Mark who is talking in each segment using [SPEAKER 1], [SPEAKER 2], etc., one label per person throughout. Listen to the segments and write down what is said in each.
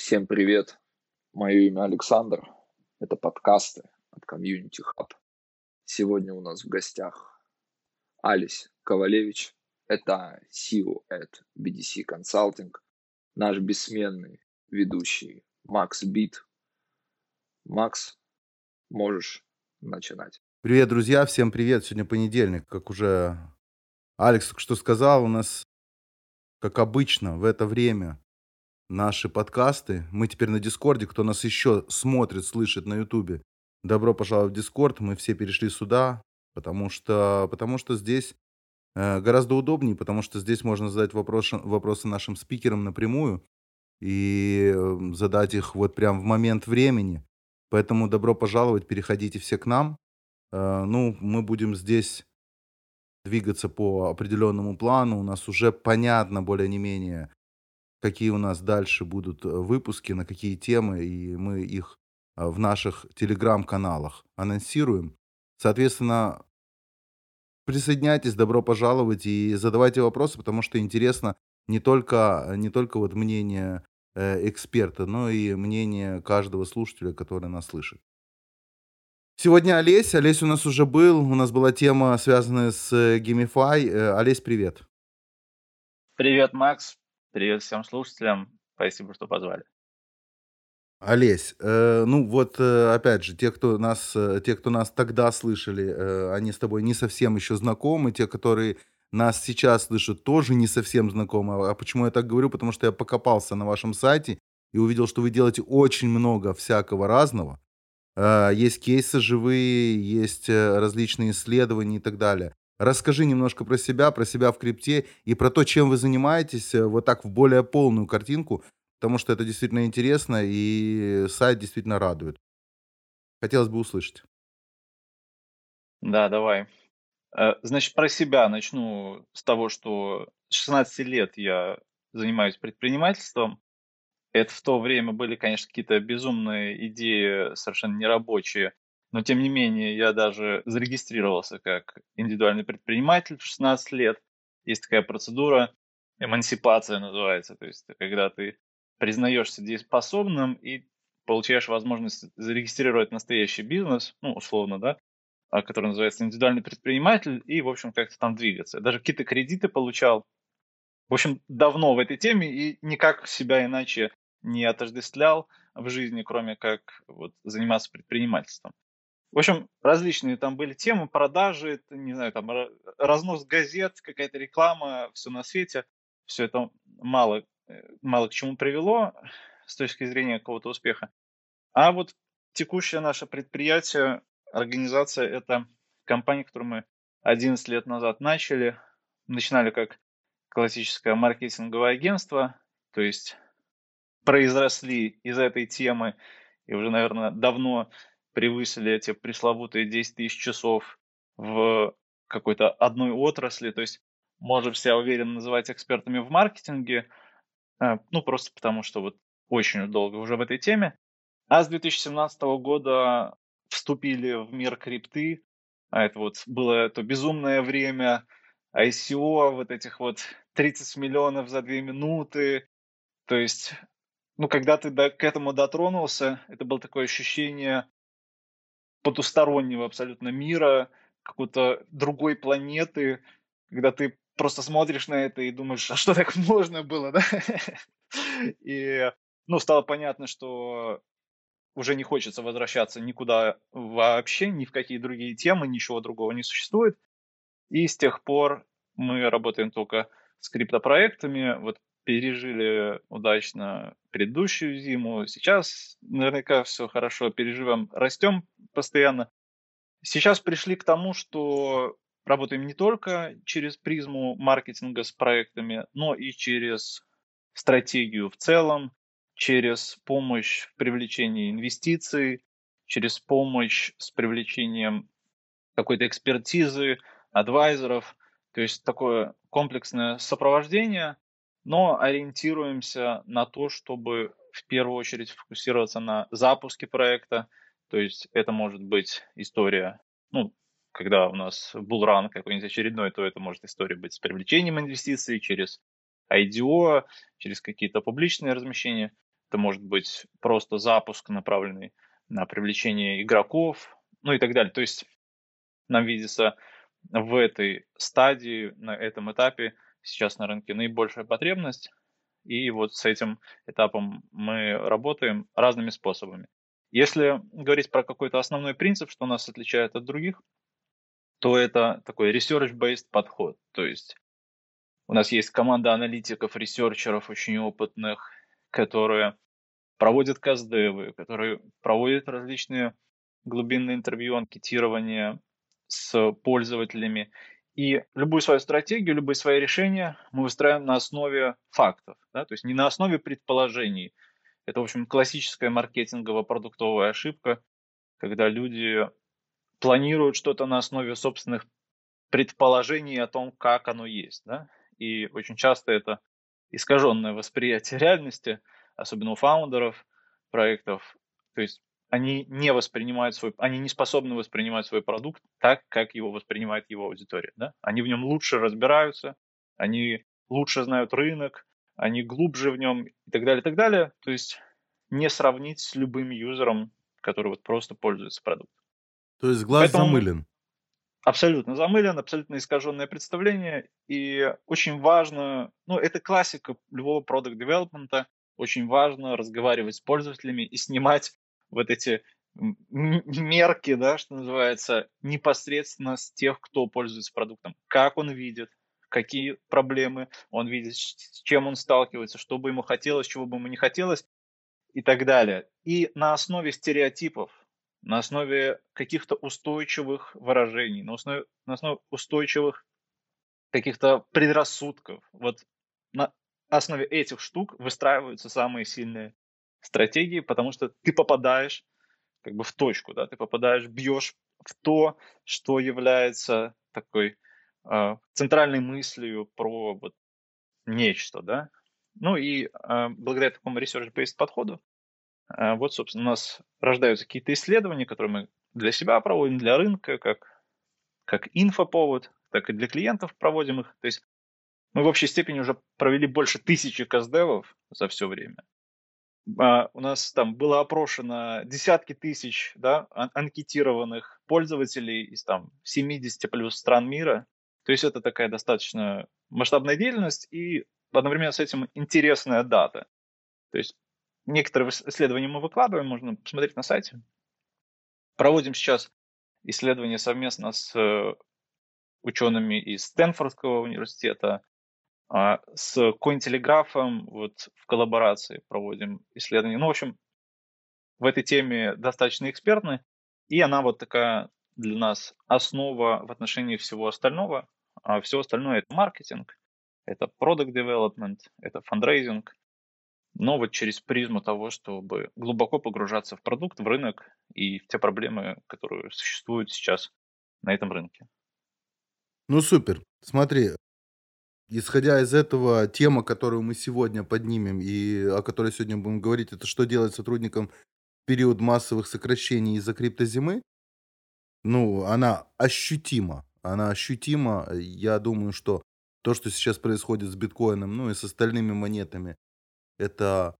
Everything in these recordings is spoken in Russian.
[SPEAKER 1] Всем привет. Мое имя Александр. Это подкасты от Community Hub. Сегодня у нас в гостях Алис Ковалевич. Это CEO at BDC Consulting. Наш бессменный ведущий Макс Бит. Макс, можешь начинать.
[SPEAKER 2] Привет, друзья, всем привет. Сегодня понедельник, как уже Алекс что сказал, у нас, как обычно, в это время наши подкасты. Мы теперь на Дискорде. Кто нас еще смотрит, слышит на Ютубе, добро пожаловать в Дискорд. Мы все перешли сюда, потому что, потому что здесь э, гораздо удобнее, потому что здесь можно задать вопросы, вопросы нашим спикерам напрямую и э, задать их вот прям в момент времени. Поэтому добро пожаловать, переходите все к нам. Э, ну, мы будем здесь двигаться по определенному плану. У нас уже понятно более-не-менее, какие у нас дальше будут э, выпуски, на какие темы, и мы их э, в наших телеграм-каналах анонсируем. Соответственно, присоединяйтесь, добро пожаловать и задавайте вопросы, потому что интересно не только, не только вот мнение э, эксперта, но и мнение каждого слушателя, который нас слышит. Сегодня Олесь. Олесь у нас уже был. У нас была тема, связанная с Gamify. Олесь, привет.
[SPEAKER 3] Привет, Макс. Привет всем слушателям. Спасибо, что позвали.
[SPEAKER 2] Олесь, э, ну вот э, опять же, те, кто нас, э, те, кто нас тогда слышали, э, они с тобой не совсем еще знакомы. Те, которые нас сейчас слышат, тоже не совсем знакомы. А почему я так говорю? Потому что я покопался на вашем сайте и увидел, что вы делаете очень много всякого разного. Э, есть кейсы живые, есть э, различные исследования и так далее. Расскажи немножко про себя, про себя в крипте и про то, чем вы занимаетесь, э, вот так в более полную картинку, потому что это действительно интересно и сайт действительно радует. Хотелось бы услышать.
[SPEAKER 3] Да, давай. Э, значит, про себя начну с того, что с 16 лет я занимаюсь предпринимательством. Это в то время были, конечно, какие-то безумные идеи, совершенно нерабочие. Но, тем не менее, я даже зарегистрировался как индивидуальный предприниматель в 16 лет. Есть такая процедура, эмансипация называется. То есть, когда ты признаешься дееспособным и получаешь возможность зарегистрировать настоящий бизнес, ну, условно, да, а, который называется индивидуальный предприниматель, и, в общем, как-то там двигаться. Даже какие-то кредиты получал. В общем, давно в этой теме и никак себя иначе не отождествлял в жизни, кроме как вот, заниматься предпринимательством. В общем, различные там были темы, продажи, не знаю, там разнос газет, какая-то реклама, все на свете. Все это мало, э, мало к чему привело с точки зрения какого-то успеха. А вот текущее наше предприятие, организация, это компания, которую мы 11 лет назад начали. Начинали как классическое маркетинговое агентство, то есть произросли из этой темы и уже, наверное, давно превысили эти пресловутые 10 тысяч часов в какой-то одной отрасли, то есть можем себя уверенно называть экспертами в маркетинге, э, ну, просто потому что вот очень долго уже в этой теме. А с 2017 года вступили в мир крипты, а это вот было то безумное время ICO, вот этих вот 30 миллионов за 2 минуты, то есть, ну, когда ты до, к этому дотронулся, это было такое ощущение потустороннего абсолютно мира, какой-то другой планеты, когда ты просто смотришь на это и думаешь, а что так можно было, да? И, ну, стало понятно, что уже не хочется возвращаться никуда вообще, ни в какие другие темы, ничего другого не существует. И с тех пор мы работаем только с криптопроектами. Вот пережили удачно предыдущую зиму. Сейчас наверняка все хорошо, переживем, растем постоянно. Сейчас пришли к тому, что работаем не только через призму маркетинга с проектами, но и через стратегию в целом, через помощь в привлечении инвестиций, через помощь с привлечением какой-то экспертизы, адвайзеров. То есть такое комплексное сопровождение – но ориентируемся на то, чтобы в первую очередь фокусироваться на запуске проекта. То есть это может быть история, ну, когда у нас булран какой-нибудь очередной, то это может история быть с привлечением инвестиций через IDO, через какие-то публичные размещения. это может быть просто запуск, направленный на привлечение игроков, ну и так далее. То есть нам видится в этой стадии, на этом этапе сейчас на рынке наибольшая потребность, и вот с этим этапом мы работаем разными способами. Если говорить про какой-то основной принцип, что нас отличает от других, то это такой research-based подход. То есть у нас есть команда аналитиков, ресерчеров очень опытных, которые проводят каздевы, которые проводят различные глубинные интервью, анкетирование с пользователями. И любую свою стратегию, любые свои решения мы выстраиваем на основе фактов, да? то есть не на основе предположений. Это, в общем, классическая маркетингово-продуктовая ошибка, когда люди планируют что-то на основе собственных предположений о том, как оно есть. Да? И очень часто это искаженное восприятие реальности, особенно у фаундеров проектов. То есть они не воспринимают свой, они не способны воспринимать свой продукт так, как его воспринимает его аудитория. Да? Они в нем лучше разбираются, они лучше знают рынок, они глубже в нем и так далее, и так далее. То есть не сравнить с любым юзером, который вот просто пользуется продуктом.
[SPEAKER 2] То есть глаз Поэтому замылен.
[SPEAKER 3] Абсолютно замылен, абсолютно искаженное представление. И очень важно, ну, это классика любого продукт девелопмента очень важно разговаривать с пользователями и снимать вот эти мерки, да, что называется, непосредственно с тех, кто пользуется продуктом. Как он видит, какие проблемы он видит, с чем он сталкивается, что бы ему хотелось, чего бы ему не хотелось и так далее. И на основе стереотипов, на основе каких-то устойчивых выражений, на основе, на основе устойчивых каких-то предрассудков. Вот на основе этих штук выстраиваются самые сильные стратегии, потому что ты попадаешь как бы в точку, да, ты попадаешь, бьешь в то, что является такой э, центральной мыслью про вот нечто, да. Ну и э, благодаря такому research-based подходу а, вот, собственно, у нас рождаются какие-то исследования, которые мы для себя проводим, для рынка, как, как инфоповод, так и для клиентов проводим их. То есть мы в общей степени уже провели больше тысячи каздевов за все время. А, у нас там было опрошено десятки тысяч да, анкетированных пользователей из там 70 плюс стран мира. То есть это такая достаточно масштабная деятельность и одновременно с этим интересная дата. То есть Некоторые исследования мы выкладываем, можно посмотреть на сайте. Проводим сейчас исследования совместно с э, учеными из Стэнфордского университета, с Коинтелеграфом вот в коллаборации проводим исследования. Ну, в общем, в этой теме достаточно экспертны, и она вот такая для нас основа в отношении всего остального. А все остальное это маркетинг, это product development, это фандрейзинг, но вот через призму того, чтобы глубоко погружаться в продукт, в рынок и в те проблемы, которые существуют сейчас на этом рынке.
[SPEAKER 2] Ну супер. Смотри, исходя из этого, тема, которую мы сегодня поднимем и о которой сегодня будем говорить, это что делать сотрудникам в период массовых сокращений из-за криптозимы. Ну, она ощутима. Она ощутима. Я думаю, что то, что сейчас происходит с биткоином, ну и с остальными монетами, это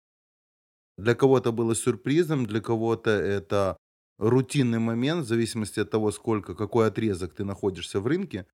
[SPEAKER 2] для кого-то было сюрпризом, для кого-то это рутинный момент, в зависимости от того, сколько, какой отрезок ты находишься в рынке.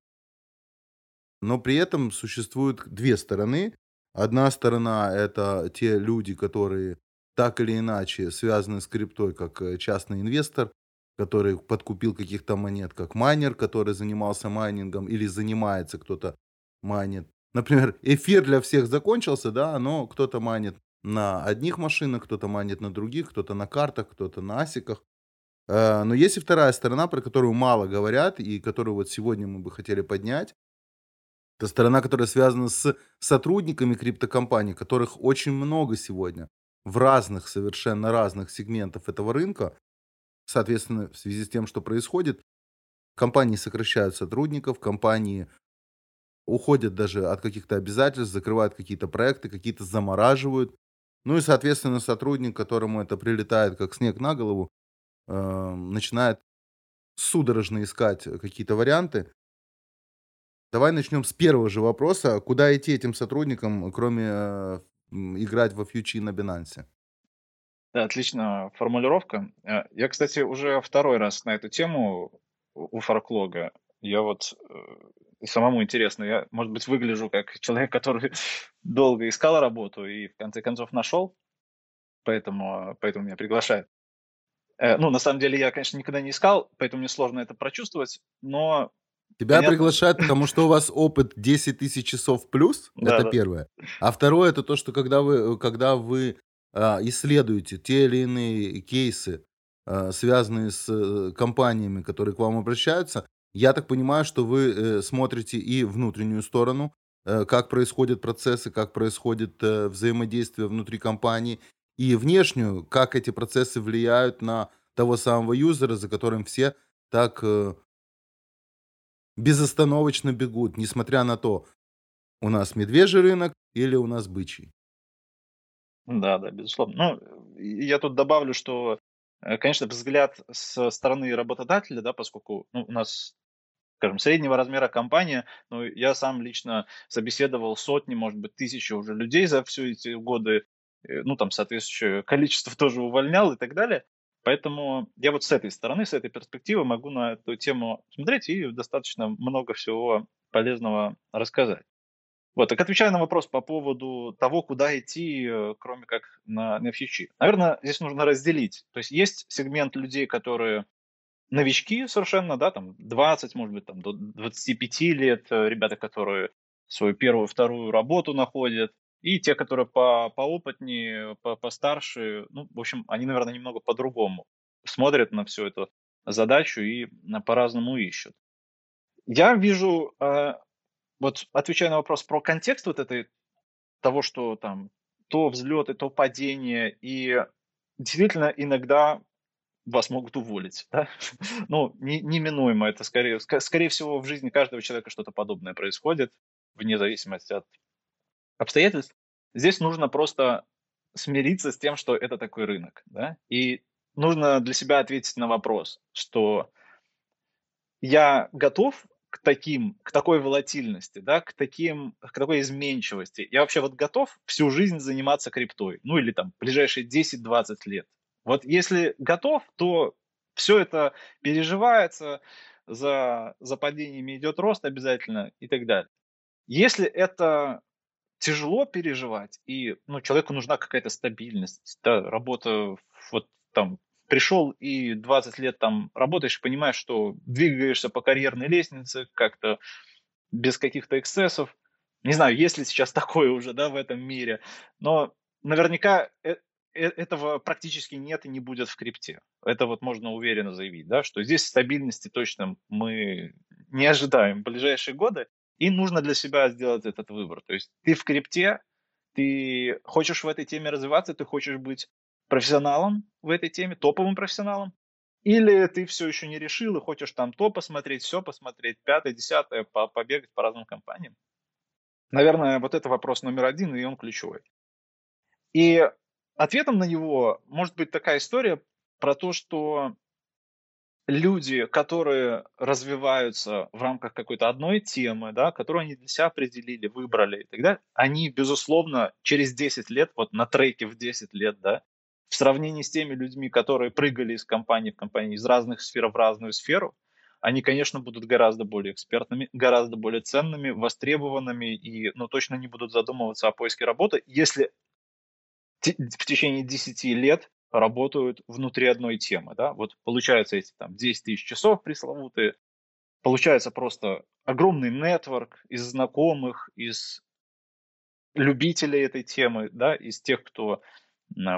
[SPEAKER 2] Но при этом существуют две стороны. Одна сторона это те люди, которые так или иначе связаны с криптой, как э, частный инвестор, который подкупил каких-то монет, как майнер, который занимался майнингом или занимается кто-то майнит. Например, эфир для всех закончился, да, но кто-то манит на одних машинах, кто-то манит на других, кто-то на картах, кто-то на асиках. Э, но есть и вторая сторона, про которую мало говорят, и которую вот сегодня мы бы хотели поднять. Это сторона, которая связана с сотрудниками криптокомпаний, которых очень много сегодня в разных, совершенно разных сегментах этого рынка. Соответственно, в связи с тем, что происходит, компании сокращают сотрудников, компании уходят даже от каких-то обязательств, закрывают какие-то проекты, какие-то замораживают. Ну и, соответственно, сотрудник, которому это прилетает как снег на голову, э, начинает судорожно искать какие-то варианты. Давай начнем с первого же вопроса. Куда идти этим сотрудникам, кроме э, играть во фьючи на Binance?
[SPEAKER 3] Да, отличная формулировка. Э, я, кстати, уже второй раз на эту тему у фарклога. Я вот э, самому интересно, я, может быть, выгляжу как человек, который долго искал работу и в конце концов нашел, поэтому, поэтому меня приглашают. Э, ну, на самом деле, я, конечно, никогда не искал, поэтому мне сложно это прочувствовать, но...
[SPEAKER 2] Тебя понятно... приглашают, потому что у вас опыт 10 тысяч часов плюс, это да. первое. А второе, это то, что когда вы, когда вы а, исследуете те или иные кейсы, а, связанные с э, компаниями, которые к вам обращаются, я так понимаю, что вы э, смотрите и внутреннюю сторону, э, как происходят процессы, как происходит взаимодействие внутри компании, и внешнюю, как эти процессы влияют на того самого юзера, за которым все так э, безостановочно бегут, несмотря на то, у нас медвежий рынок или у нас бычий.
[SPEAKER 3] Да, да, безусловно. Ну, я тут добавлю, что, э, конечно, взгляд со стороны работодателя, да, поскольку ну, у нас, скажем, среднего размера компания, ну, я сам лично собеседовал сотни, может быть, тысячи уже людей за все эти годы, Э, ну, там, соответствующее количество тоже увольнял и так далее. Поэтому я вот с этой стороны, с этой перспективы могу на эту тему смотреть и достаточно много всего полезного рассказать. Вот, так отвечая на вопрос по поводу того, куда идти, э, кроме как на, на. Наверное, здесь нужно разделить. То есть есть сегмент людей, которые новички совершенно, да, там 20, может быть, там до 25 лет, э, ребята, которые свою первую, вторую работу находят, и те, которые по, поопытнее, по, постарше, ну, в общем, они, наверное, немного по-другому смотрят на всю эту задачу и по-разному ищут. Я вижу, э, вот отвечая на вопрос про контекст вот этой, того, что там то взлеты, то падение, и действительно иногда вас могут уволить. Да? ну, не, неминуемо это скорее, скорее всего в жизни каждого человека что-то подобное происходит, вне зависимости от обстоятельств. Здесь нужно просто смириться с тем, что это такой рынок. Да? И нужно для себя ответить на вопрос, что я готов к таким, к такой волатильности, да, к таким, к такой изменчивости. Я вообще вот готов всю жизнь заниматься криптой, ну или там ближайшие 10-20 лет. Вот если готов, то все это переживается, за, за падениями идет рост обязательно и так далее. Если это тяжело переживать, и ну, человеку нужна какая-то стабильность, да, работа, вот там, пришел и 20 лет там работаешь, понимаешь, что двигаешься по карьерной лестнице как-то без каких-то эксцессов. Не знаю, есть ли сейчас такое уже, да, в этом мире, но наверняка э, э, этого практически нет и не будет в крипте. Это вот можно уверенно заявить, да, что здесь стабильности точно мы не ожидаем в ближайшие годы. И нужно для себя сделать этот выбор. То есть ты в крипте, ты хочешь в этой теме развиваться, ты хочешь быть профессионалом в этой теме, топовым профессионалом, или ты все еще не решил и хочешь там то посмотреть, все посмотреть, пятое, десятое, побегать по разным компаниям. Наверное, вот это вопрос номер один, и он ключевой. И ответом на него может быть такая история про то, что люди, которые развиваются в рамках какой-то одной темы, да, которую они для себя определили, выбрали и так далее, они, безусловно, через 10 лет, вот на треке в 10 лет, да, в сравнении с теми людьми, которые прыгали из компании в компанию, из разных сфер в разную сферу, они, конечно, будут гораздо более экспертными, гораздо более ценными, востребованными и, ну, точно не будут задумываться о поиске работы, если в течение 10 лет работают внутри одной темы. Да? Вот получается эти там 10 тысяч часов пресловутые, получается просто огромный нетворк из знакомых, из любителей этой темы, да, из тех, кто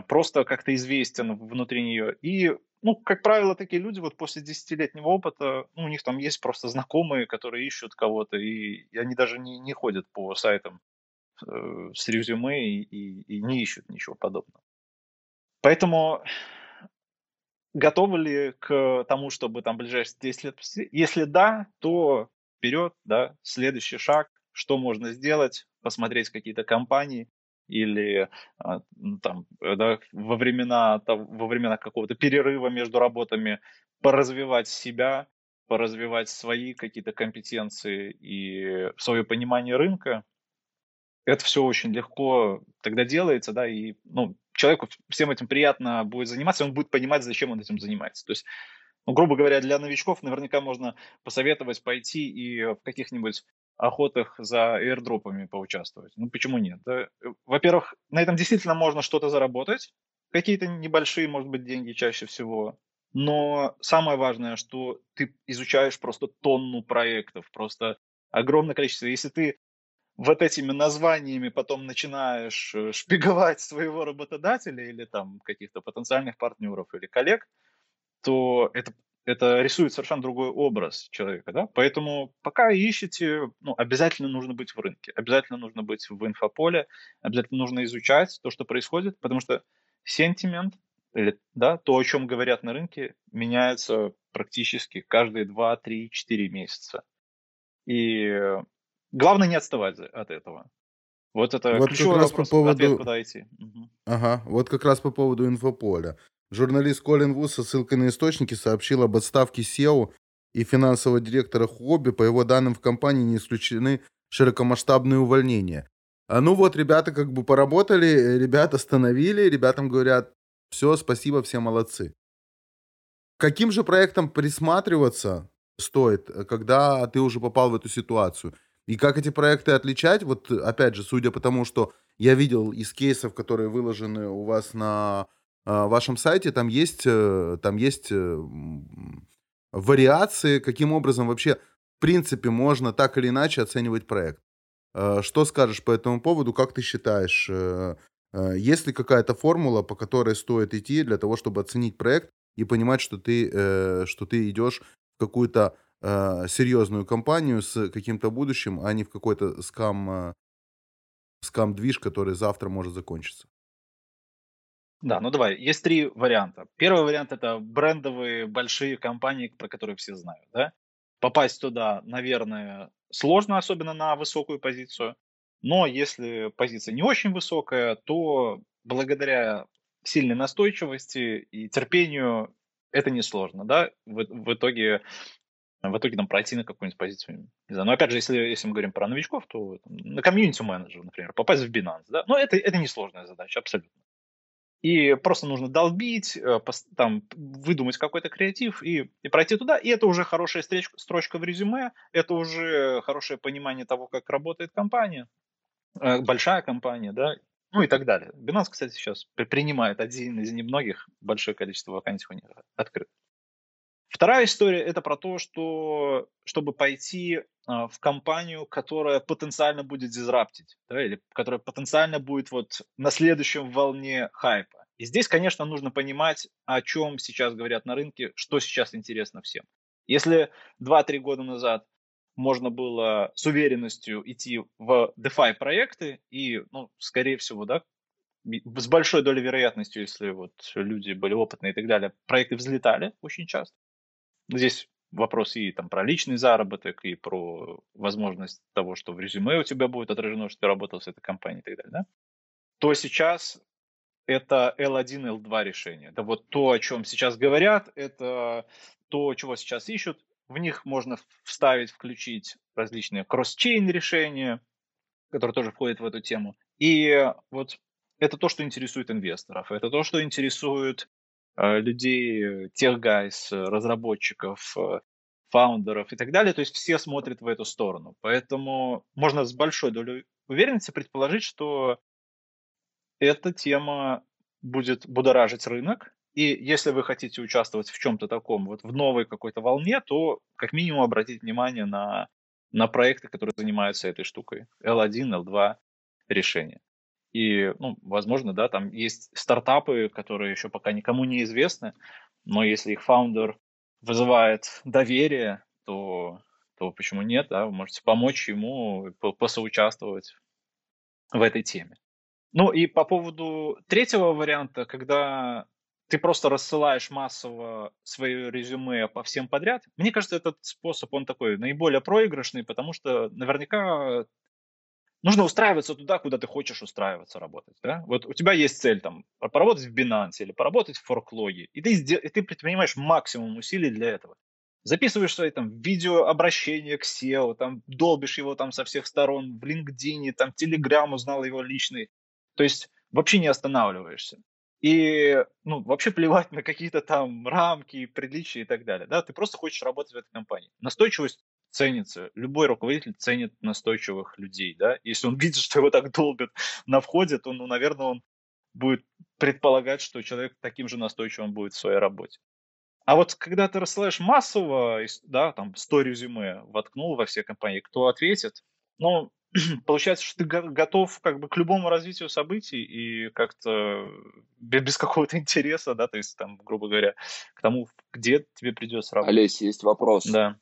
[SPEAKER 3] просто как-то известен внутри нее. И, ну, как правило, такие люди вот после десятилетнего опыта, ну, у них там есть просто знакомые, которые ищут кого-то, и, они даже не, не ходят по сайтам э, с резюме и, и, и не ищут ничего подобного. Поэтому готовы ли к тому, чтобы там ближайшие 10 лет... Если да, то вперед, да, следующий шаг, что можно сделать, посмотреть какие-то компании или а, ну, там, да, во времена, во времена какого-то перерыва между работами поразвивать себя, поразвивать свои какие-то компетенции и свое понимание рынка. это все очень легко тогда делается, да, и ну, человеку всем этим приятно будет заниматься, он будет понимать, зачем он этим занимается. То есть, ну, грубо говоря, для новичков наверняка можно посоветовать пойти и в каких-нибудь охотах за airdropами поучаствовать. Ну, почему нет? Да? Во-первых, на этом действительно можно что-то заработать, какие-то небольшие, может быть, деньги чаще всего. Но самое важное, что ты изучаешь просто тонну проектов, просто огромное количество. Если ты вот этими названиями потом начинаешь э, шпиговать своего работодателя или там каких-то потенциальных партнеров или коллег, то это, это рисует совершенно другой образ человека, да? Поэтому пока ищете, ну, обязательно нужно быть в рынке, обязательно нужно быть в инфополе, обязательно нужно изучать то, что происходит, потому что сентимент или да, то, о чем говорят на рынке, меняется практически каждые 2, 3, 4 месяца. И Главное не отставать от этого. Вот это
[SPEAKER 2] Вот как
[SPEAKER 3] ключевой
[SPEAKER 2] раз по
[SPEAKER 3] вопрос, ответ
[SPEAKER 2] поводу...
[SPEAKER 3] куда идти. Мгм.
[SPEAKER 2] Ага, вот как раз по поводу инфополя. Журналист Колин Вуд со ссылкой на источники сообщил об отставке SEO и финансового директора Хобби. По его данным, в компании не исключены широкомасштабные увольнения. А ну вот, ребята как бы поработали, э, ребят остановили, ребятам говорят, все, спасибо, все молодцы. Каким же проектом присматриваться стоит, э, когда ты уже попал в эту ситуацию? И как эти проекты отличать? Вот опять же, судя по тому, что я видел из кейсов, которые выложены у вас на э, вашем сайте, там есть, э, там есть э, вариации, каким образом вообще в принципе можно так или иначе оценивать проект. Э, что скажешь по этому поводу? Как ты считаешь, э, есть ли какая-то формула, по которой стоит идти для того, чтобы оценить проект и понимать, что ты, что ты идешь в какую-то э, серьезную компанию с каким-то будущим, а не в какой-то скам, э, скам-движ, который завтра может закончиться.
[SPEAKER 3] Да, ну давай, есть три варианта. Первый вариант это брендовые большие компании, про которые все знают, да. Попасть туда, наверное, сложно, особенно на высокую позицию. Но если позиция не очень высокая, то благодаря сильной настойчивости и терпению это несложно, да. В, в итоге в итоге там пройти на какую-нибудь позицию. Не знаю. Но опять же, если, если мы говорим про новичков, то на комьюнити менеджер, например, попасть в Binance, да, но это, это несложная задача, абсолютно. И просто нужно долбить, э, там, выдумать какой-то креатив и, и пройти туда. И это уже хорошая строчка, строчка в резюме, это уже хорошее понимание того, как работает компания, э, большая компания, да, ну и так далее. Binance, кстати, сейчас принимает один из немногих, большое количество вакансий у них открыт. Вторая история это про то, что чтобы пойти а, в компанию, которая потенциально будет дизраптить, да, или которая потенциально будет вот на следующем волне хайпа. И здесь, конечно, нужно понимать, о чем сейчас говорят на рынке, что сейчас интересно всем. Если 2-3 года назад можно было с уверенностью идти в DeFi проекты и, ну, скорее всего, да, с большой долей вероятностью, если вот люди были опытные и так далее, проекты взлетали очень часто, Здесь вопрос и там про личный заработок, и про возможность того, что в резюме у тебя будет отражено, что ты работал с этой компанией и так далее, да? то сейчас это L1, L2 решение. Да вот то, о чем сейчас говорят, это то, чего сейчас ищут. В них можно вставить, включить различные кросс-чейн решения, которые тоже входят в эту тему. И вот это то, что интересует инвесторов, это то, что интересует людей, тех гайс, разработчиков, э, фаундеров и так далее. То есть все смотрят в эту сторону. Поэтому можно с большой долей уверенности предположить, что эта тема будет будоражить рынок. И если вы хотите участвовать в чем-то таком, вот в новой какой-то волне, то как минимум обратить внимание на, на проекты, которые занимаются этой штукой. L1, L2 решения. И, ну, возможно, да, там есть стартапы, которые еще пока никому не известны, но если их фаундер вызывает доверие, то, то почему нет, да, вы можете помочь ему посоучаствовать в этой теме. Ну и по поводу третьего варианта, когда ты просто рассылаешь массово свое резюме по всем подряд, мне кажется, этот способ, он такой наиболее проигрышный, потому что наверняка нужно устраиваться туда, куда ты хочешь устраиваться работать. Да? Вот у тебя есть цель там поработать в Binance или поработать в Форклоге, и ты, и ты предпринимаешь максимум усилий для этого. записываешь свои там видеообращения к SEO, там долбишь его там со всех сторон, в LinkedIn, там Telegram узнал его личный. То есть вообще не останавливаешься. И, ну, вообще плевать на какие-то там рамки, приличия и так далее. Да, ты просто хочешь работать в этой компании. Настойчивость ценится. Любой руководитель ценит настойчивых людей, да. Если он видит, что его так долбят на входе, то, ну, наверное, он будет предполагать, что человек таким же настойчивым будет в своей работе. А вот когда ты рассылаешь массово, да, там, 100 резюме воткнул во все компании, кто ответит? Ну, получается, что ты готов как бы к любому развитию событий и как-то без какого-то интереса, да, то есть там, грубо говоря, к тому, где тебе придется работать.
[SPEAKER 1] Олесь, есть вопрос.
[SPEAKER 3] Да.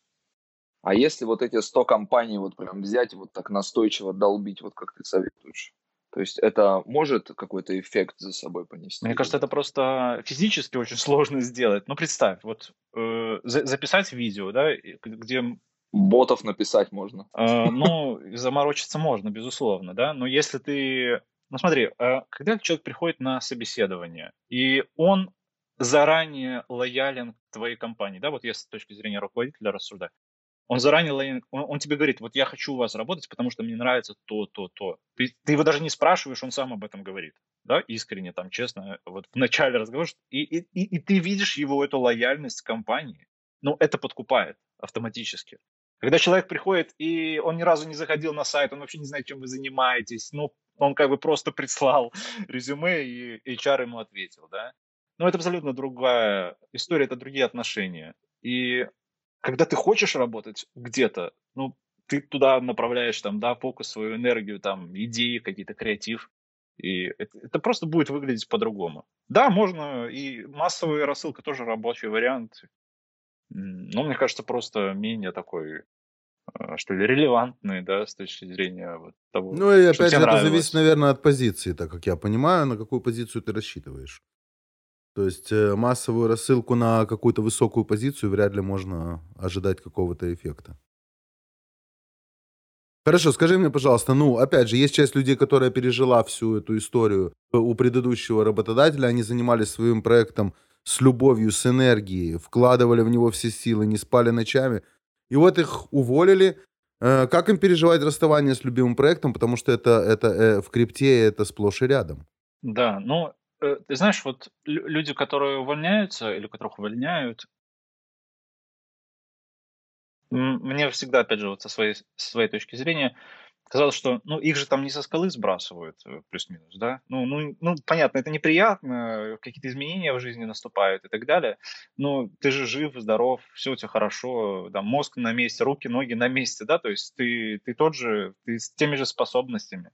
[SPEAKER 1] А если вот эти 100 компаний вот прям взять и вот так настойчиво долбить, вот как ты советуешь? То есть это может какой-то эффект за собой понести?
[SPEAKER 3] Мне кажется, это просто физически очень сложно сделать. Ну, представь, вот э, записать видео, да, где
[SPEAKER 1] Ботов написать можно.
[SPEAKER 3] Э, ну, заморочиться можно, безусловно, да. Но если ты... Ну, смотри, э, когда человек приходит на собеседование, и он заранее лоялен к твоей компании, да, вот если с точки зрения руководителя рассуждать, он заранее он, он тебе говорит, вот я хочу у вас работать, потому что мне нравится то, то, то. Ты, ты его даже не спрашиваешь, он сам об этом говорит, да, искренне, там, честно, вот в начале разговора, и, и, и, ты видишь его эту лояльность компании, ну, это подкупает автоматически. Когда человек приходит, и он ни разу не заходил на сайт, он вообще не знает, чем вы занимаетесь, ну, он как бы просто прислал резюме, и HR ему ответил, да. Но это абсолютно другая история, это другие отношения. И когда ты хочешь работать где-то, ну, ты туда направляешь там, да, фокус, свою энергию, там, идеи, какие-то креатив, и это, это просто будет выглядеть по-другому. Да, можно, и массовая рассылка тоже рабочий вариант. Но мне кажется, просто менее такой, а, что ли, релевантный, да, с точки зрения вот того,
[SPEAKER 2] Ну и опять же, это зависит, наверное, от позиции, так как я понимаю, на какую позицию ты рассчитываешь. То есть э, массовую рассылку на какую-то высокую позицию вряд ли можно ожидать какого-то эффекта. Хорошо, скажи мне, пожалуйста, ну, опять же, есть часть людей, которая пережила всю эту историю у предыдущего работодателя, они занимались своим проектом с любовью, с энергией, вкладывали в него все силы, не спали ночами. И вот их уволили. Э, как им переживать расставание с любимым проектом, потому что это, это э, в крипте это сплошь и рядом.
[SPEAKER 3] Да, ну, э, ты знаешь, вот люди, которые увольняются или которых увольняют, мне всегда, опять же, вот со своей, со своей точки зрения, казалось, что, ну, их же там не со скалы сбрасывают, э, плюс-минус, да? Ну, ну, ну, понятно, это неприятно, какие-то изменения в жизни наступают и так далее, но ты же жив, здоров, все у тебя хорошо, да, мозг на месте, руки, ноги на месте, да, то есть ты, ты тот же, ты с теми же способностями.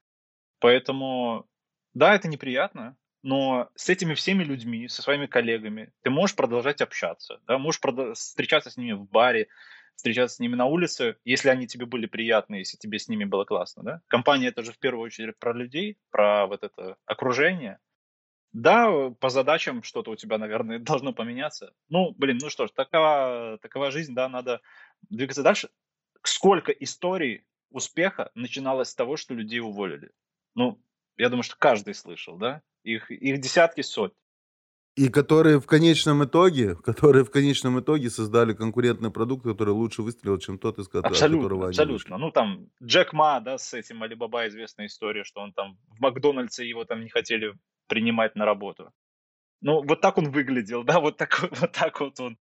[SPEAKER 3] Поэтому, да, это неприятно, но с этими всеми людьми, со своими коллегами, ты можешь продолжать общаться, да, можешь прод- встречаться с ними в баре, встречаться с ними на улице, если они тебе были приятны, если тебе с ними было классно, да? Компания это же в первую очередь про людей, про вот это окружение. Да, по задачам что-то у тебя, наверное, должно поменяться. Ну, блин, ну что ж, такова, такова жизнь, да, надо двигаться дальше. Сколько историй успеха начиналось с того, что людей уволили? Ну, я думаю, что каждый слышал, да? Их, их десятки, сотни.
[SPEAKER 2] И которые в конечном итоге, которые в конечном итоге создали конкурентный продукт, который лучше выстрелил, чем тот, из которого,
[SPEAKER 3] абсолютно, абсолютно. Ну там Джек Ма, да, с этим Алибаба известная история, что он там в Макдональдсе его там не хотели принимать на работу. Ну вот так он выглядел, да, вот так вот так вот он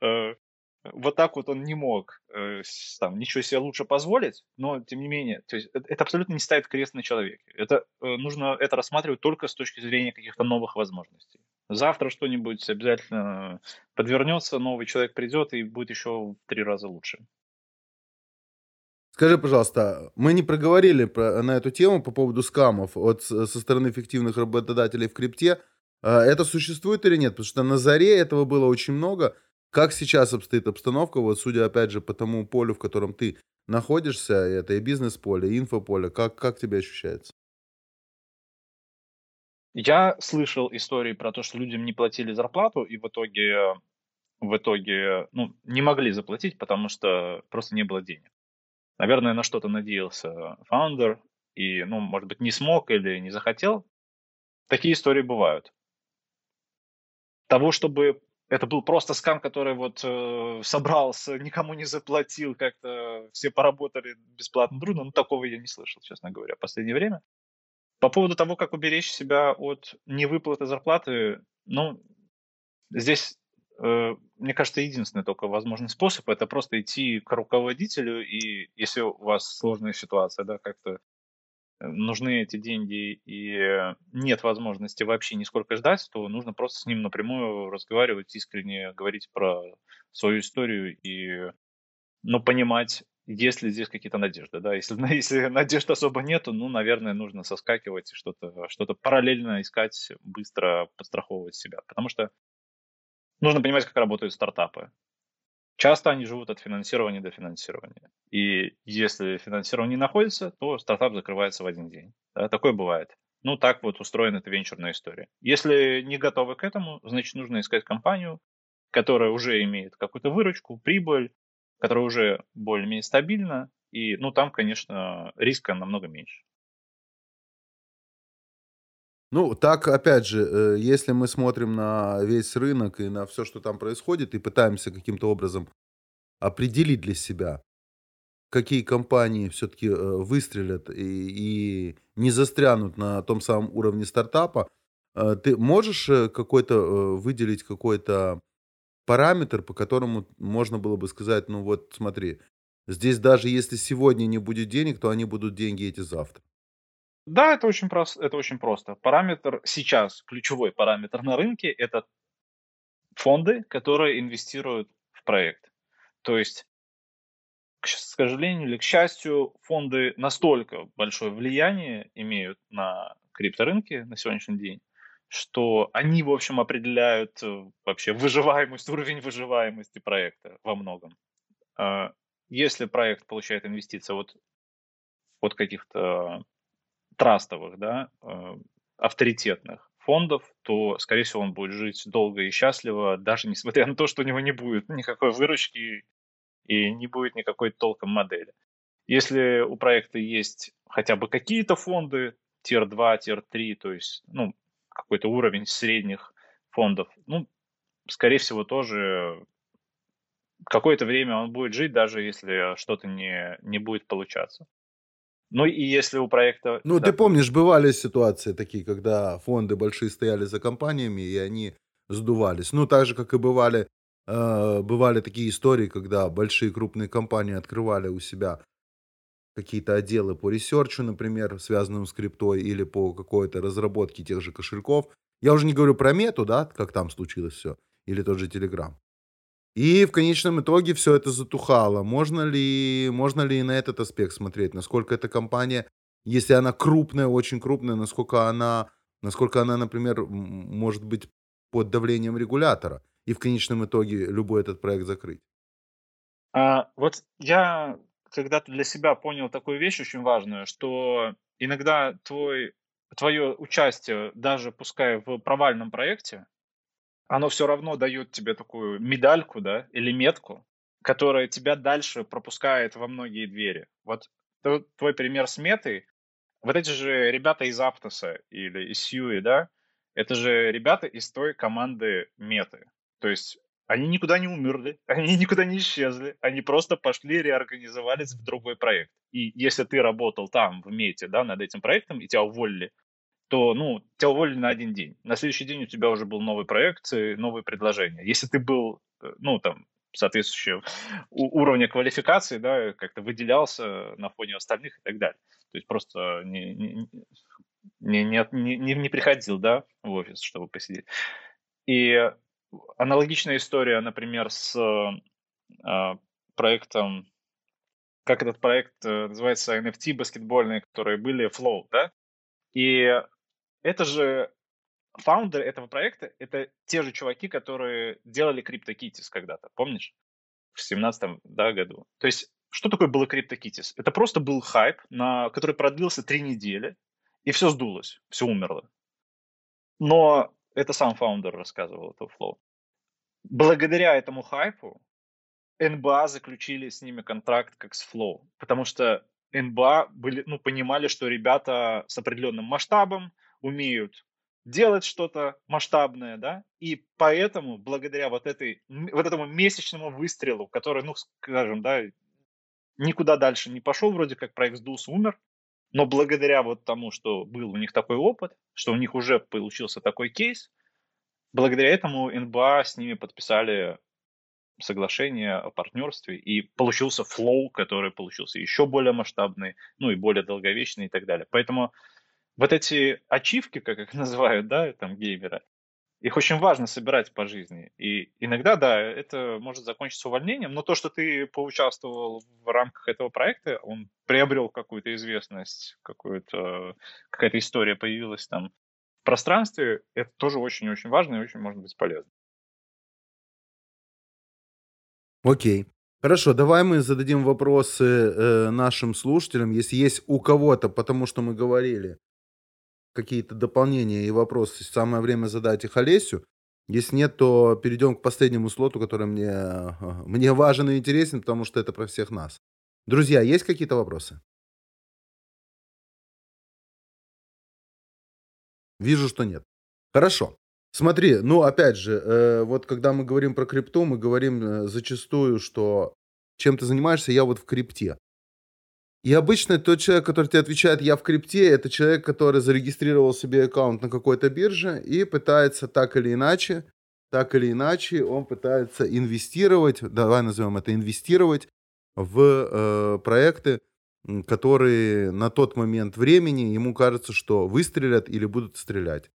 [SPEAKER 3] э, вот так вот он не мог э, там ничего себе лучше позволить, но тем не менее, то есть это, это абсолютно не ставит крест на человеке. Это э, нужно это рассматривать только с точки зрения каких-то новых возможностей. Завтра что-нибудь обязательно подвернется, новый человек придет и будет еще в три раза лучше.
[SPEAKER 2] Скажи, пожалуйста, мы не проговорили про, на эту тему по поводу скамов от, со стороны фиктивных работодателей в крипте. Это существует или нет? Потому что на заре этого было очень много. Как сейчас обстоит обстановка, вот судя опять же по тому полю, в котором ты находишься, это и бизнес-поле, и инфополе, как, как тебе ощущается?
[SPEAKER 3] Я слышал истории про то, что людям не платили зарплату, и в итоге, в итоге ну, не могли заплатить, потому что просто не было денег. Наверное, на что-то надеялся фаундер, и, ну, может быть, не смог или не захотел. Такие истории бывают. Того, чтобы это был просто скам, который вот э, собрался, никому не заплатил, как-то все поработали бесплатно, трудно. Ну, такого я не слышал, честно говоря, в последнее время. По поводу того, как уберечь себя от невыплаты зарплаты, ну, здесь, э, мне кажется, единственный только возможный способ – это просто идти к руководителю, и если у вас сложная ситуация, да, как-то нужны эти деньги и нет возможности вообще нисколько ждать, то нужно просто с ним напрямую разговаривать, искренне говорить про свою историю и ну, понимать, есть ли здесь какие-то надежды. Да? Если, если надежд особо нету, ну, наверное, нужно соскакивать и что-то что параллельно искать, быстро подстраховывать себя. Потому что нужно понимать, как работают стартапы. Часто они живут от финансирования до финансирования. И если финансирование не находится, то стартап закрывается в один день. Да, такое бывает. Ну, так вот устроена эта венчурная история. Если не готовы к этому, значит, нужно искать компанию, которая уже имеет какую-то выручку, прибыль, которая уже более-менее стабильна. И, ну, там, конечно, риска намного меньше.
[SPEAKER 2] Ну, так, опять же, э, если мы смотрим на весь рынок и на все, что там происходит, и пытаемся каким-то образом определить для себя, какие компании все-таки э, выстрелят и, и не застрянут на том самом уровне стартапа, э, ты можешь какой-то выделить какой-то параметр, по которому можно было бы сказать, ну вот смотри, здесь даже если сегодня не будет денег, то они будут деньги эти завтра.
[SPEAKER 3] Да, это очень, просто, это очень просто. Параметр сейчас, ключевой параметр на рынке, это фонды, которые инвестируют в проект. То есть, к сожалению или к счастью, фонды настолько большое влияние имеют на крипторынке на сегодняшний день, что они, в общем, определяют э, вообще выживаемость, уровень выживаемости проекта во многом. А, если проект получает инвестиции от, от каких-то трастовых, да, э, авторитетных фондов, то, скорее всего, он будет жить долго и счастливо, даже несмотря на то, что у него не будет никакой выручки и не будет никакой толком модели. Если у проекта есть хотя бы какие-то фонды, тир 2, тир 3, то есть ну, какой-то уровень средних фондов, ну, скорее всего, тоже какое-то время он будет жить, даже если что-то не, не будет получаться. Ну и если у проекта...
[SPEAKER 2] Ну, да. ты помнишь, бывали ситуации такие, когда фонды большие стояли за компаниями, и они сдувались. Ну, так же, как и бывали, э, бывали такие истории, когда большие крупные компании открывали у себя какие-то отделы по research у, например, связанным с криптой, или по какой-то разработке тех же кошельков. Я уже не говорю про мету, да, как там случилось все, или тот же Telegram. И в конечном итоге все это затухало. Можно ли, можно ли и на этот аспект смотреть? Насколько эта компания, если она крупная, очень крупная, насколько она, насколько она, например, может быть под давлением регулятора? И в конечном итоге любой этот проект закрыть?
[SPEAKER 3] А, вот я когда-то для себя понял такую вещь очень важную, что иногда твой, твое участие, даже пускай в провальном проекте, оно все равно дает тебе такую медальку, да, или метку, которая тебя дальше пропускает во многие двери. Вот твой пример с метой, вот эти же ребята из Аптоса или из Сьюи, да, это же ребята из той команды меты. То есть они никуда не умерли, они никуда не исчезли, они просто пошли, реорганизовались в другой проект. И если ты работал там, в мете, да, над этим проектом, и тебя уволили, то, ну, тебя уволили на один день. На следующий день у тебя уже был новый проект, новые предложения. Если ты был, э, ну, там, соответствующего уровня квалификации, да, как-то выделялся на фоне остальных и так далее. То есть просто не, не, не, не, не, не приходил, да, в офис, чтобы посидеть. И аналогичная история, например, с э, проектом, как этот проект э, называется, NFT баскетбольные, которые были, Flow, да? И это же фаундеры этого проекта, это те же чуваки, которые делали CryptoKitties когда-то, помнишь? В 17 да, году. То есть, что такое было CryptoKitties? Это просто был хайп, на, который продлился три недели, и все сдулось, все умерло. Но это сам фаундер рассказывал, это Flow. Благодаря этому хайпу НБА заключили с ними контракт как с Flow, потому что НБА были, ну, понимали, что ребята с определенным масштабом, умеют делать что-то масштабное, да, и поэтому, благодаря вот, этой, вот этому месячному выстрелу, который, ну, скажем, да, никуда дальше не пошел, вроде как проект сдулся, умер, но благодаря вот тому, что был у них такой опыт, что у них уже получился такой кейс, благодаря этому НБА с ними подписали соглашение о партнерстве, и получился флоу, который получился еще более масштабный, ну и более долговечный и так далее. Поэтому вот эти ачивки, как их называют, да, там геймеры, их очень важно собирать по жизни. И иногда, да, это может закончиться увольнением, но то, что ты поучаствовал в рамках этого проекта, он приобрел какую-то известность, какую-то, какая-то история появилась там в пространстве, это тоже очень-очень важно и очень может быть полезно.
[SPEAKER 2] Окей. Хорошо, давай мы зададим вопросы э, нашим слушателям, если есть у кого-то, потому что мы говорили, какие-то дополнения и вопросы, самое время задать их Олесю. Если нет, то перейдем к последнему слоту, который мне, мне важен и интересен, потому что это про всех нас. Друзья, есть какие-то вопросы? Вижу, что нет. Хорошо. Смотри, ну опять же, э, вот когда мы говорим про крипту, мы говорим э, зачастую, что чем ты занимаешься, я вот в крипте. И обычно тот человек, который тебе отвечает «я в крипте», это человек, который зарегистрировал себе аккаунт на какой-то бирже и пытается так или иначе, так или иначе, он пытается инвестировать, давай назовем это инвестировать в э, проекты, которые на тот момент времени ему кажется, что выстрелят или будут стрелять.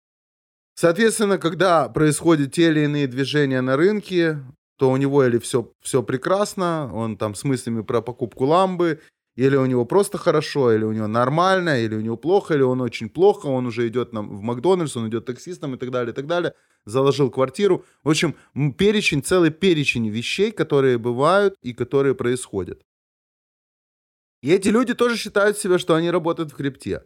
[SPEAKER 2] Соответственно, когда происходят те или иные движения на рынке, то у него или все, все прекрасно, он там с мыслями про покупку ламбы, или у него просто хорошо, или у него нормально, или у него плохо, или он очень плохо, он уже идет нам в Макдональдс, он идет таксистом и так далее, и так далее. Заложил квартиру. В общем, перечень, целый перечень вещей, которые бывают и которые происходят. И эти люди тоже считают себя, что они работают в крипте.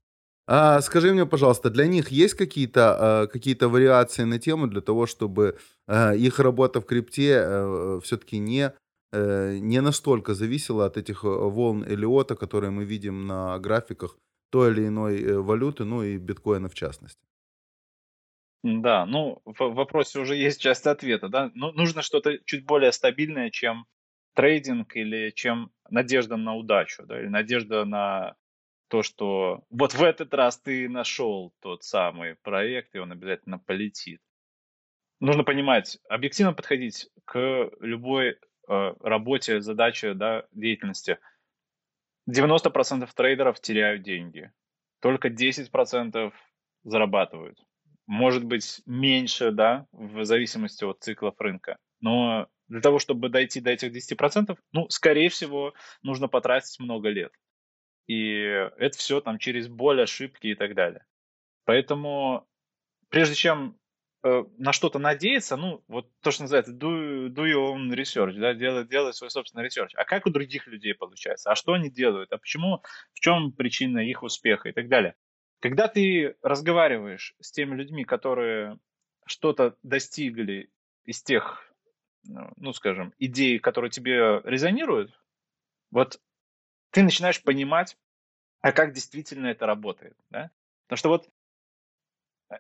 [SPEAKER 2] А, скажи мне, пожалуйста, для них есть какие-то а, какие вариации на тему для того, чтобы а, их работа в крипте а, все-таки не Э, не настолько зависело от этих э, волн Элиота, которые мы видим на графиках той или иной э, валюты, ну и биткоина в частности.
[SPEAKER 3] Да, ну в вопросе уже есть часть ответа, да. Ну, нужно что-то чуть более стабильное, чем трейдинг или чем надежда на удачу, да, или надежда на то, что вот в этот раз ты нашел тот самый проект, и он обязательно полетит. Нужно понимать, объективно подходить к любой Э, работе, задаче, да, деятельности. 90% трейдеров теряют деньги. Только 10% зарабатывают. Может быть, меньше, да, в зависимости от циклов рынка. Но для того, чтобы дойти до этих 10%, ну, скорее всего, нужно потратить много лет. И это все там через боль, ошибки и так далее. Поэтому прежде чем на что-то надеяться, ну, вот то, что называется do, do your own research, да, делать, делать свой собственный research. А как у других людей получается? А что они делают? А почему? В чем причина их успеха и так далее? Когда ты разговариваешь с теми людьми, которые что-то достигли из тех, ну, ну, скажем, идей, которые тебе резонируют, вот ты начинаешь понимать, а как действительно это работает, да? Потому что вот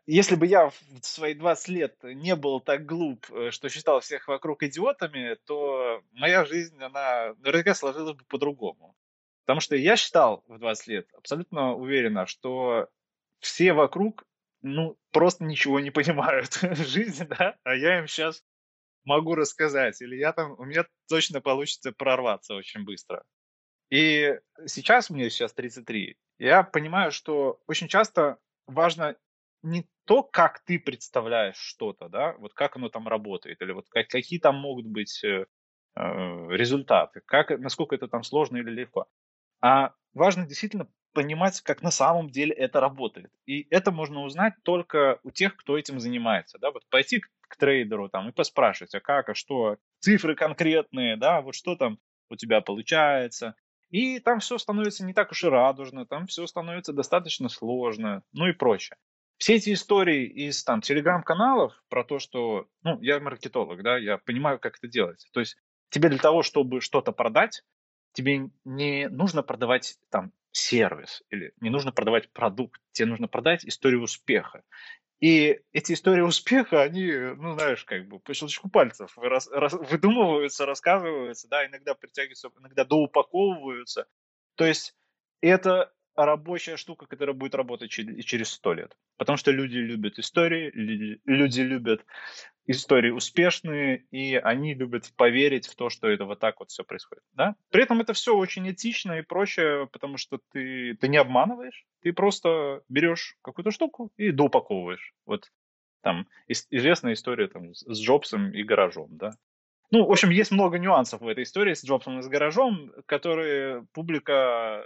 [SPEAKER 3] если бы я в свои 20 лет не был так глуп, э, что считал всех вокруг идиотами, то моя жизнь, она наверняка сложилась бы по-другому. Потому что я считал в 20 лет абсолютно уверенно, что все вокруг, ну, просто ничего не понимают в жизни, да, а я им сейчас могу рассказать, или я там, у меня точно получится прорваться очень быстро. И сейчас, мне сейчас 33, я понимаю, что очень часто важно не то, как ты представляешь что-то, да, вот как оно там работает, или вот как, какие там могут быть э, э, результаты, как, насколько это там сложно или легко, а важно действительно понимать, как на самом деле это работает. И это можно узнать только у тех, кто этим занимается. Да? Вот пойти к, к трейдеру там, и поспрашивать, а как, а что, цифры конкретные, да, вот что там у тебя получается. И там все становится не так уж и радужно, там все становится достаточно сложно, ну и прочее. Все эти истории из там телеграм-каналов про то, что, ну, я маркетолог, да, я понимаю, как это делать. То есть тебе для того, чтобы что-то продать, тебе не нужно продавать там сервис или не нужно продавать продукт, тебе нужно продать историю успеха. И эти истории успеха, они, ну, знаешь, как бы по щелчку пальцев раз, раз, выдумываются, рассказываются, да, иногда притягиваются, иногда доупаковываются. То есть это рабочая штука, которая будет работать через сто лет. Потому что люди любят истории, люди любят истории успешные, и они любят поверить в то, что это вот так вот все происходит. Да? При этом это все очень этично и проще, потому что ты, ты не обманываешь, ты просто берешь какую-то штуку и доупаковываешь. Вот там известная история там, с Джобсом и гаражом, да. Ну, в общем, есть много нюансов в этой истории с Джобсом и с гаражом, которые публика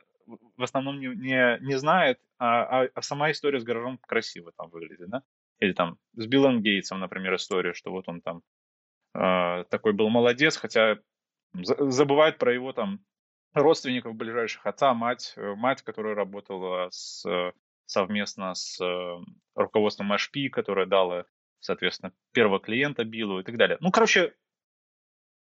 [SPEAKER 3] в основном не, не, не знает, а, а, а сама история с гаражом красиво там выглядит, да? Или там с Биллом Гейтсом, например, история, что вот он там э, такой был молодец, хотя забывают про его там родственников ближайших, отца, мать, э, мать, которая работала с, совместно с э, руководством HP, которая дала, соответственно, первого клиента Биллу и так далее. Ну, короче,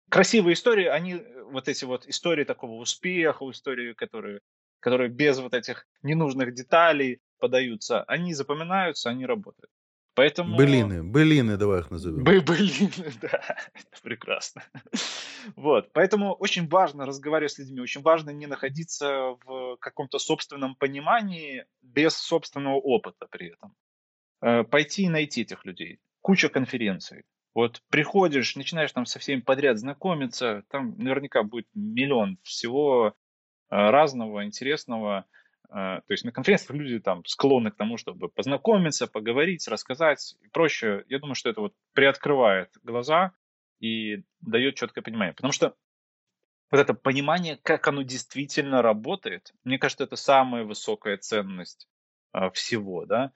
[SPEAKER 3] красивые истории, они, э, вот эти вот истории такого успеха, истории, которые, которые без вот этих ненужных деталей подаются, они запоминаются, они работают. Поэтому...
[SPEAKER 2] Былины, былины, давай их назовем.
[SPEAKER 3] Бы былины, да, это прекрасно. Вот, поэтому очень важно разговаривать с людьми, очень важно не находиться в каком-то собственном понимании без собственного опыта при этом. Э, пойти и найти этих людей. Куча конференций, вот приходишь, начинаешь там со всеми подряд знакомиться, там наверняка будет миллион всего разного, интересного. Э, то есть на конференциях люди там склонны к тому, чтобы познакомиться, поговорить, рассказать и проще. Я думаю, что это вот приоткрывает глаза и дает четкое понимание. Потому что вот это понимание, как оно действительно работает, мне кажется, это самая высокая ценность э, всего, да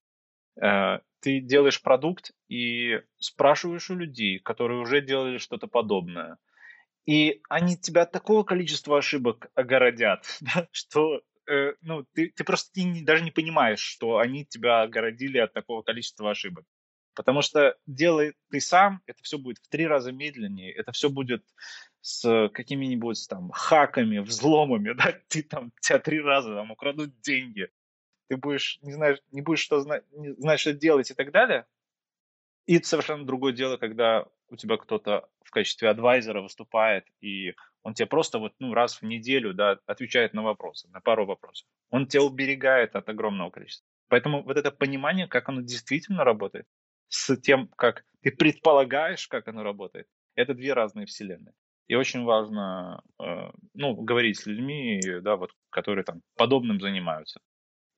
[SPEAKER 3] ты делаешь продукт и спрашиваешь у людей, которые уже делали что-то подобное. И они тебя от такого количества ошибок огородят, да, что э, ну, ты, ты просто не, даже не понимаешь, что они тебя огородили от такого количества ошибок. Потому что делай ты сам, это все будет в три раза медленнее, это все будет с какими-нибудь там хаками, взломами, да, ты там, тебя три раза там украдут деньги, ты будешь, не знаешь, не будешь что знать, не знаешь, что делать и так далее. И это совершенно другое дело, когда у тебя кто-то в качестве адвайзера выступает, и он тебе просто вот, ну, раз в неделю, да, отвечает на вопросы, на пару вопросов. Он тебя уберегает от огромного количества. Поэтому вот это понимание, как оно действительно работает, с тем, как ты предполагаешь, как оно работает, это две разные вселенные. И очень важно, э, ну, говорить с людьми, да, вот, которые там подобным занимаются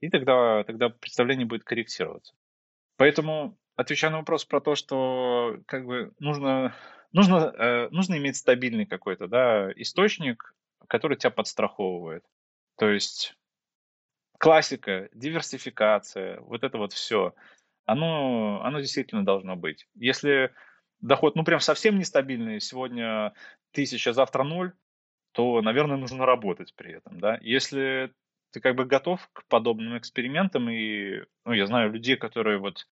[SPEAKER 3] и тогда, тогда представление будет корректироваться. Поэтому, отвечая на вопрос про то, что как бы нужно, нужно, э, нужно иметь стабильный какой-то да, источник, который тебя подстраховывает. То есть классика, диверсификация, вот это вот все, оно, оно действительно должно быть. Если доход, ну, прям совсем нестабильный, сегодня тысяча, завтра ноль, то, наверное, нужно работать при этом, да. Если ты как бы готов к подобным экспериментам, и, ну, я знаю людей, которые вот,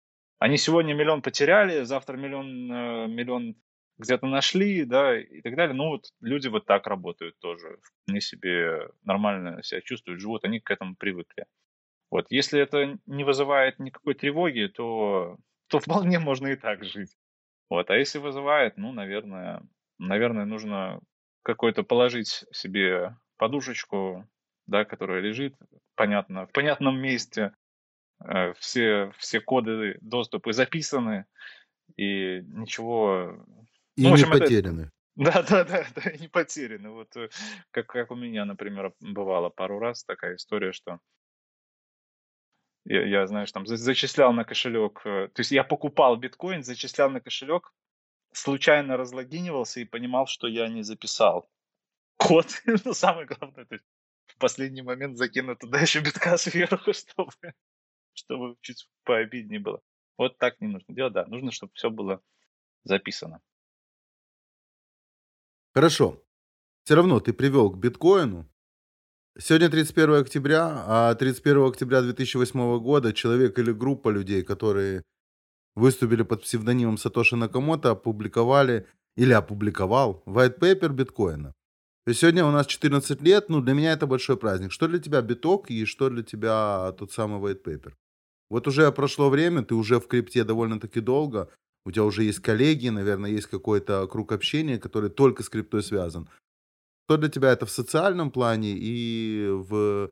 [SPEAKER 3] они сегодня миллион потеряли, завтра миллион, э, миллион где-то нашли, да, и так далее. Ну, вот люди вот так работают тоже, вполне себе нормально себя чувствуют, живут, они к этому привыкли. Вот, если это не вызывает никакой тревоги, то, то вполне можно и так жить. Вот, а если вызывает, ну, наверное, наверное, нужно какой-то положить себе подушечку, да, которая лежит, понятно, в понятном месте, все, все коды доступа записаны, и ничего...
[SPEAKER 2] И ну, общем, не потеряны. Это...
[SPEAKER 3] Да, да, да, да, не потеряны. Вот э, как, как у меня, например, бывало пару раз такая история, что я, я знаешь, там зачислял на кошелек, э, то есть я покупал биткоин, зачислял на кошелек, случайно разлогинивался и понимал, что я не записал код. Ну, самое главное, то есть в последний момент закину туда еще битка сверху, чтобы, чтобы чуть пообиднее было. Вот так не нужно делать, да. Нужно, чтобы все было записано.
[SPEAKER 2] Хорошо. Все равно ты привел к биткоину. Сегодня 31 октября, а 31 октября 2008 года человек или группа людей, которые выступили под псевдонимом Сатоши Накамото, опубликовали или опубликовал white paper биткоина. Сегодня у нас 14 лет, ну, для меня это большой праздник. Что для тебя биток и что для тебя тот самый white paper? Вот уже прошло время, ты уже в крипте довольно-таки долго, у тебя уже есть коллеги, наверное, есть какой-то круг общения, который только с криптой связан. Что для тебя это в социальном плане и в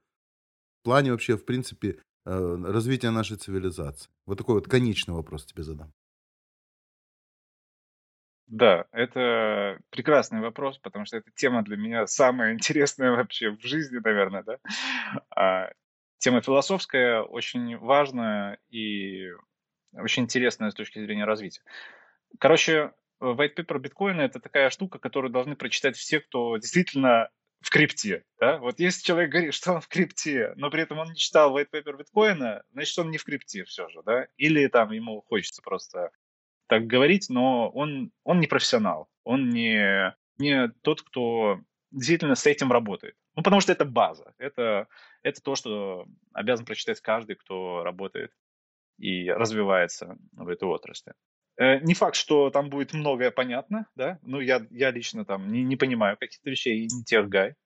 [SPEAKER 2] плане вообще, в принципе, э, развития нашей цивилизации? Вот такой вот конечный вопрос тебе задам.
[SPEAKER 3] Да, это прекрасный вопрос, потому что эта тема для меня самая интересная вообще в жизни, наверное, да. А, тема философская, очень важная и очень интересная с точки зрения развития. Короче, white paper биткоина – это такая штука, которую должны прочитать все, кто действительно в крипте. Да? Вот если человек говорит, что он в крипте, но при этом он не читал white paper биткоина, значит, он не в крипте все же. Да? Или там ему хочется просто так говорить, но он, он не профессионал, он не, не тот, кто действительно с этим работает. Ну, потому что это база, это, это то, что обязан прочитать каждый, кто работает и развивается в этой отрасли. Э, не факт, что там будет многое понятно, да, ну, я, я лично там не, не понимаю каких-то вещей, не тех гай.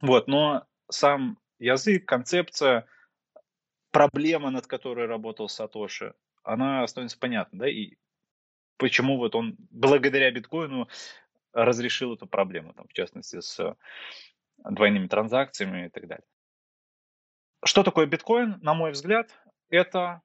[SPEAKER 3] Вот, но сам язык, концепция, проблема, над которой работал Сатоши, она становится понятна, да, и почему вот он благодаря биткоину разрешил эту проблему, там, в частности, с двойными транзакциями и так далее. Что такое биткоин, на мой взгляд, это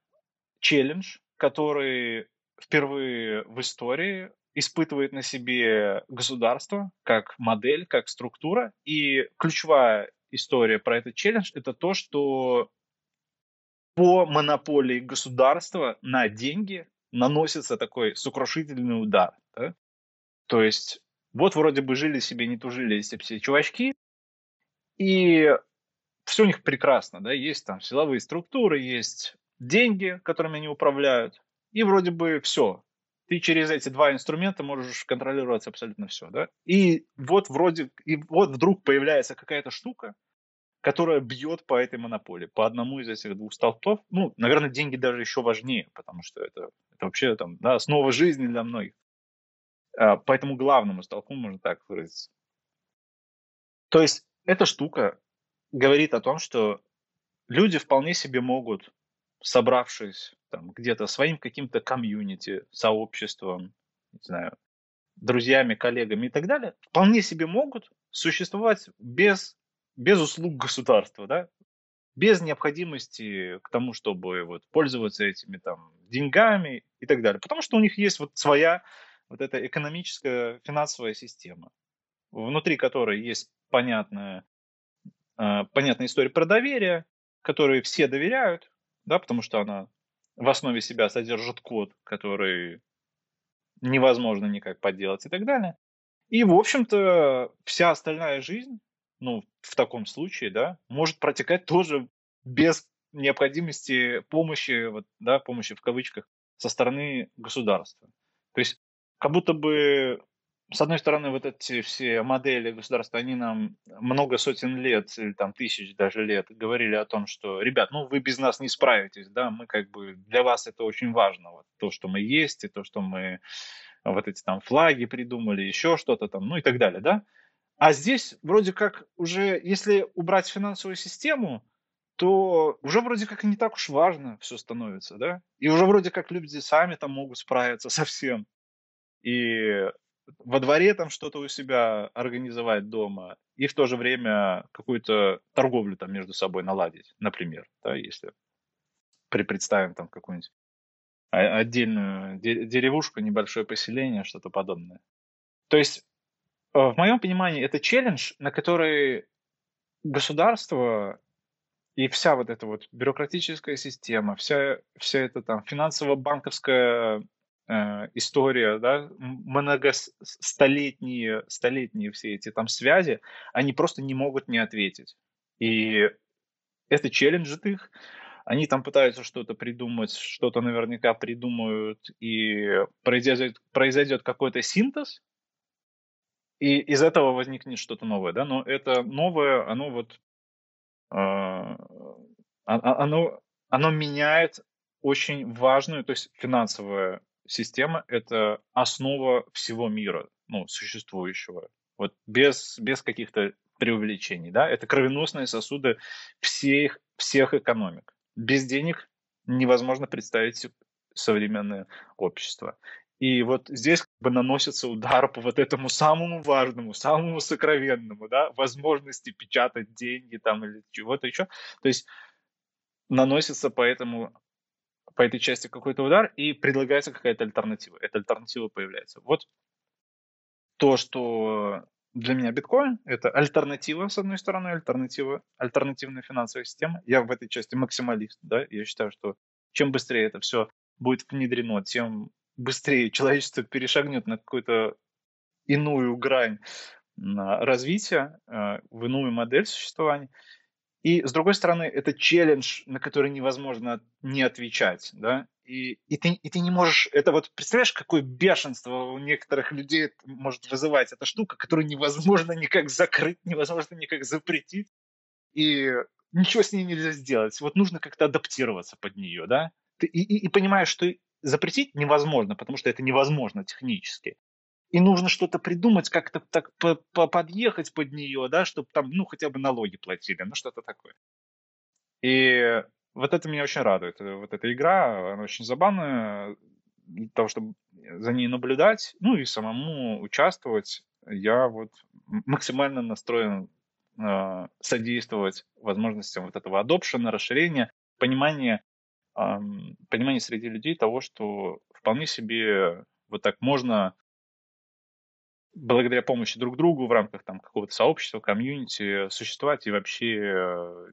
[SPEAKER 3] челлендж, который впервые в истории испытывает на себе государство как модель, как структура. И ключевая история про этот челлендж – это то, что по монополии государства на деньги наносится такой сокрушительный удар. Да? То есть вот вроде бы жили себе, не тужили эти все чувачки, и все у них прекрасно, да, есть там силовые структуры, есть деньги, которыми они управляют, и вроде бы все. Ты через эти два инструмента можешь контролировать абсолютно все, да. И вот вроде, и вот вдруг появляется какая-то штука, которая бьет по этой монополии, по одному из этих двух столпов. Ну, наверное, деньги даже еще важнее, потому что это, это вообще там, да, основа жизни для многих. А, по этому главному столпу можно так выразиться. То есть эта штука говорит о том, что люди вполне себе могут, собравшись там где-то своим каким-то комьюнити, сообществом, не знаю, друзьями, коллегами и так далее, вполне себе могут существовать без без услуг государства, да, без необходимости к тому, чтобы вот пользоваться этими там деньгами и так далее. Потому что у них есть вот своя вот эта экономическая финансовая система, внутри которой есть понятная, э, понятная история про доверие, которой все доверяют, да, потому что она в основе себя содержит код, который невозможно никак подделать и так далее. И, в общем-то, вся остальная жизнь ну, в таком случае, да, может протекать тоже без необходимости помощи, вот, да, помощи в кавычках, со стороны государства. То есть как будто бы, с одной стороны, вот эти все модели государства, они нам много сотен лет или там тысяч даже лет говорили о том, что, ребят, ну вы без нас не справитесь, да, мы как бы, для вас это очень важно, вот, то, что мы есть, и то, что мы вот эти там флаги придумали, еще что-то там, ну и так далее, да. А здесь вроде как уже, если убрать финансовую систему, то уже вроде как не так уж важно все становится, да? И уже вроде как люди сами там могут справиться со всем. И во дворе там что-то у себя организовать дома, и в то же время какую-то торговлю там между собой наладить, например, да, если при представим там какую-нибудь отдельную деревушку, небольшое поселение, что-то подобное. То есть в моем понимании, это челлендж, на который государство и вся вот эта вот бюрократическая система, вся, вся эта там финансово-банковская э, история, да, многостолетние столетние все эти там связи, они просто не могут не ответить. И это челленджит их. Они там пытаются что-то придумать, что-то наверняка придумают, и произойдет, произойдет какой-то синтез, и из этого возникнет что-то новое, да, но это новое, оно вот, э, оно, оно меняет очень важную, то есть финансовая система – это основа всего мира, ну, существующего, вот без, без каких-то преувеличений, да, это кровеносные сосуды всех, всех экономик. Без денег невозможно представить современное общество. И вот здесь как бы наносится удар по вот этому самому важному, самому сокровенному, да, возможности печатать деньги там или чего-то еще. То есть наносится по этому по этой части какой-то удар и предлагается какая-то альтернатива. Эта альтернатива появляется. Вот то, что для меня биткоин – это альтернатива, с одной стороны, альтернатива, альтернативная финансовая система. Я в этой части максималист, да, я считаю, что чем быстрее это все будет внедрено, тем быстрее человечество перешагнет на какую-то иную грань развития, э, в иную модель существования. И, с другой стороны, это челлендж, на который невозможно не отвечать, да, и, и, ты, и ты не можешь, это вот, представляешь, какое бешенство у некоторых людей может вызывать эта штука, которую невозможно никак закрыть, невозможно никак запретить, и ничего с ней нельзя сделать. Вот нужно как-то адаптироваться под нее, да, ты, и, и, и понимаешь, что запретить невозможно, потому что это невозможно технически и нужно что-то придумать, как-то так подъехать под нее, да, чтобы там, ну, хотя бы налоги платили, ну, что-то такое. И вот это меня очень радует. Вот эта игра, она очень забавная, для того, чтобы за ней наблюдать, ну и самому участвовать, я вот максимально настроен э, содействовать возможностям вот этого адопшена, расширения, понимания, понимания среди людей того, что вполне себе вот так можно благодаря помощи друг другу в рамках там какого-то сообщества, комьюнити существовать и вообще э,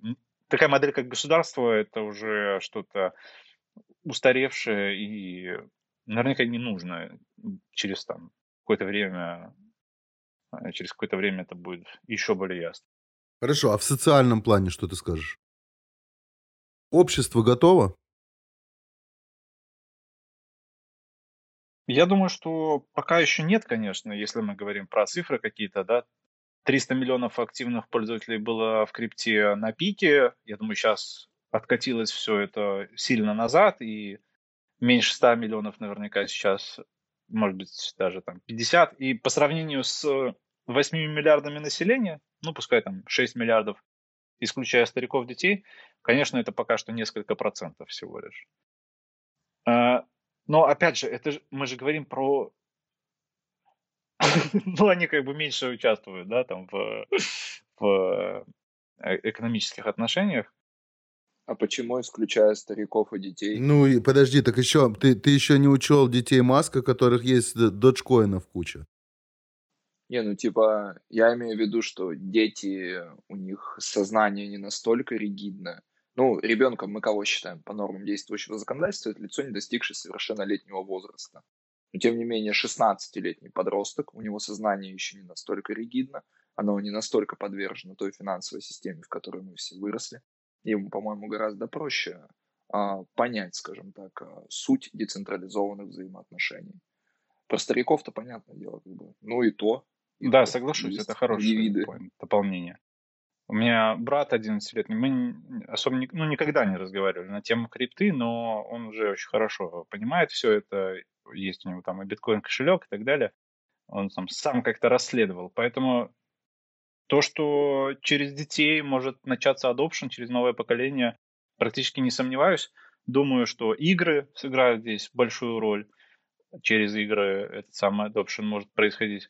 [SPEAKER 3] такая модель как государство это уже что-то устаревшее и наверняка не нужно через там какое-то время э, через какое-то время это будет еще более ясно.
[SPEAKER 2] Хорошо, а в социальном плане что ты скажешь? Общество готово?
[SPEAKER 3] Я думаю, что пока еще нет, конечно, если мы говорим про цифры какие-то, да. 300 миллионов активных пользователей было в крипте на пике. Я думаю, сейчас откатилось все это сильно назад, и меньше 100 миллионов наверняка сейчас, может быть, даже там 50. И по сравнению с 8 миллиардами населения, ну, пускай там 6 миллиардов, исключая стариков, детей, конечно, это пока что несколько процентов всего лишь. Но опять же, это же, мы же говорим про... ну, они как бы меньше участвуют, да, там в, в э, экономических отношениях.
[SPEAKER 1] А почему исключая стариков и детей?
[SPEAKER 2] Ну и подожди, так еще ты, ты еще не учел детей Маска, которых есть доджкоинов куча.
[SPEAKER 1] Не, ну типа, я имею в виду, что дети, у них сознание не настолько ригидное, ну, ребенком мы кого считаем по нормам действующего законодательства? Это лицо, не достигшее совершеннолетнего возраста. Но, тем не менее, 16-летний подросток, у него сознание еще не настолько ригидно, оно не настолько подвержено той финансовой системе, в которой мы все выросли. Ему, по-моему, гораздо проще а, понять, скажем так, а, суть децентрализованных взаимоотношений. Про стариков-то понятное дело, как бы. Ну и то.
[SPEAKER 3] И да, то. соглашусь, это хорошее дополнение. У меня брат 11-летний, мы особо ну, никогда не разговаривали на тему крипты, но он уже очень хорошо понимает все это. Есть у него там и биткоин кошелек и так далее. Он там сам как-то расследовал. Поэтому то, что через детей может начаться adoption, через новое поколение, практически не сомневаюсь. Думаю, что игры сыграют здесь большую роль. Через игры этот самый adoption может происходить.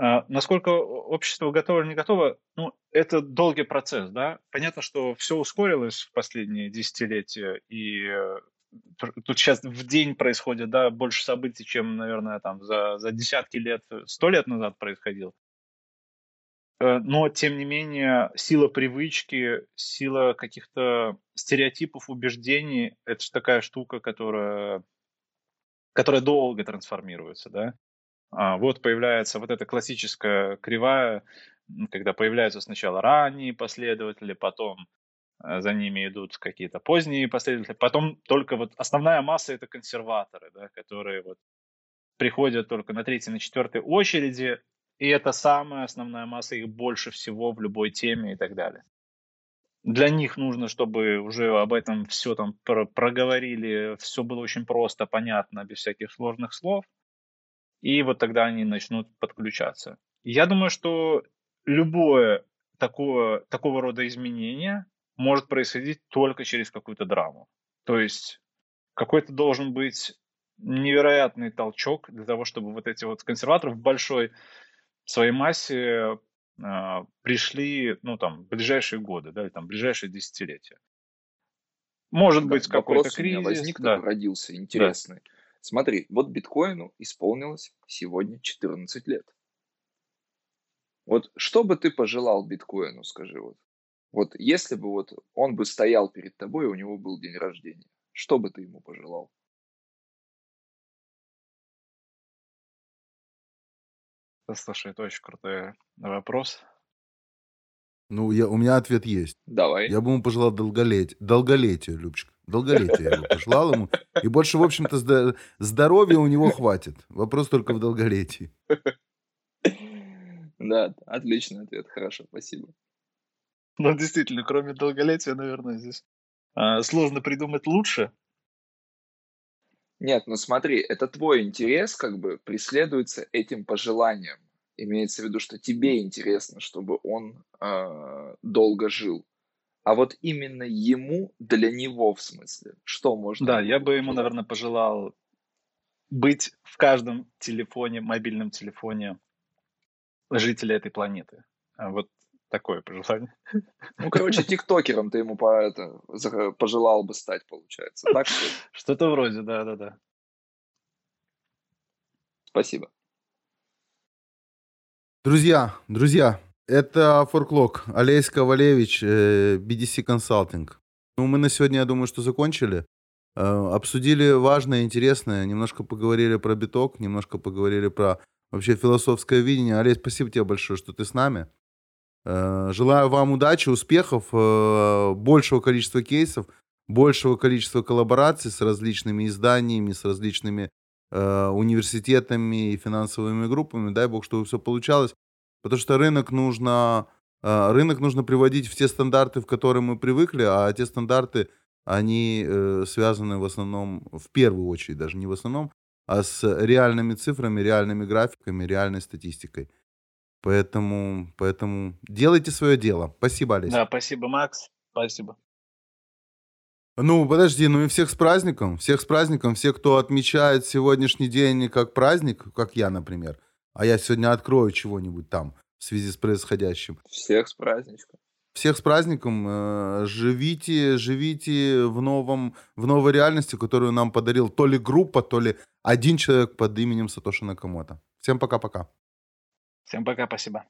[SPEAKER 3] А, насколько общество готово или не готово, ну, это долгий процесс, да. Понятно, что все ускорилось в последние десятилетия, и э, тут сейчас в день происходит, да, больше событий, чем, наверное, там за, за десятки лет, сто лет назад происходило. Э, но, тем не менее, сила привычки, сила каких-то стереотипов, убеждений, это же такая штука, которая, которая долго трансформируется, да. А, вот появляется вот эта классическая кривая, когда появляются сначала ранние последователи, потом э, за ними идут какие-то поздние последователи, потом только вот основная масса это консерваторы, да, которые вот приходят только на третьей, на четвертой очереди, и это самая основная масса, их больше всего в любой теме и так далее. Для них нужно, чтобы уже об этом все там проговорили, все было очень просто, понятно, без всяких сложных слов – и вот тогда они начнут подключаться. Я думаю, что любое такое, такого рода изменение может происходить только через какую-то драму. То есть какой-то должен быть невероятный толчок для того, чтобы вот эти вот консерваторы в большой своей массе э, пришли, ну, там, в ближайшие годы, да, или там, ближайшие десятилетия. Может да, быть, какой-то кризис.
[SPEAKER 1] Возник, да. родился интересный. Да. Смотри, вот биткоину исполнилось сегодня 14 лет. Вот что бы ты пожелал биткоину, скажи вот. Вот если бы вот он бы стоял перед тобой, и у него был день рождения, что бы ты ему пожелал?
[SPEAKER 3] Слушай, это очень крутой вопрос.
[SPEAKER 2] Ну, я, у меня ответ есть.
[SPEAKER 1] Давай.
[SPEAKER 2] Я бы ему пожелал долголетия. Долголетия, Любчик. Долголетия я бы пожелал ему. И больше, в общем-то, здоровья у него хватит. Вопрос только в долголетии.
[SPEAKER 1] Да, отличный ответ. Хорошо, спасибо.
[SPEAKER 3] Ну, действительно, кроме долголетия, наверное, здесь а, сложно придумать лучше.
[SPEAKER 1] Нет, ну смотри, это твой интерес как бы преследуется этим пожеланием. Имеется в виду, что тебе интересно, чтобы он э, долго жил. А вот именно ему, для него в смысле, что можно...
[SPEAKER 3] Да, я бы ему, наверное, пожелал быть в каждом телефоне, мобильном телефоне жителя этой планеты. А вот такое пожелание.
[SPEAKER 1] Ну, короче, тиктокером ты ему по это, пожелал бы стать, получается. Так
[SPEAKER 3] что Что-то вроде, да-да-да.
[SPEAKER 1] Спасибо.
[SPEAKER 2] Друзья, друзья, это Форклок, Олесь Ковалевич, э, BDC Consulting. Ну, мы на сегодня, я думаю, что закончили. Э, обсудили важное, интересное, немножко поговорили про биток, немножко поговорили про вообще философское видение. Олесь, спасибо тебе большое, что ты с нами. Э, желаю вам удачи, успехов, большего количества кейсов, большего количества коллабораций с различными изданиями, с различными университетами и финансовыми группами. Дай бог, чтобы все получалось. Потому что рынок нужно, э, рынок нужно приводить в те стандарты, в которые мы привыкли, а те стандарты, они э, связаны в основном, в первую очередь, даже не в основном, а с реальными цифрами, реальными графиками, реальной статистикой. Поэтому, поэтому делайте свое дело. Спасибо, Олеся.
[SPEAKER 3] Да, спасибо, Макс. Спасибо.
[SPEAKER 2] Ну, подожди, ну и всех с праздником. Всех с праздником. Все, кто отмечает сегодняшний день как праздник, как я, например. А я сегодня открою чего-нибудь там в связи с происходящим.
[SPEAKER 1] Всех с праздником.
[SPEAKER 2] Всех с праздником. Э, живите, живите в, новом, в новой реальности, которую нам подарил то ли группа, то ли один человек под именем Сатоши Накамото. Всем пока-пока.
[SPEAKER 3] Всем пока, спасибо.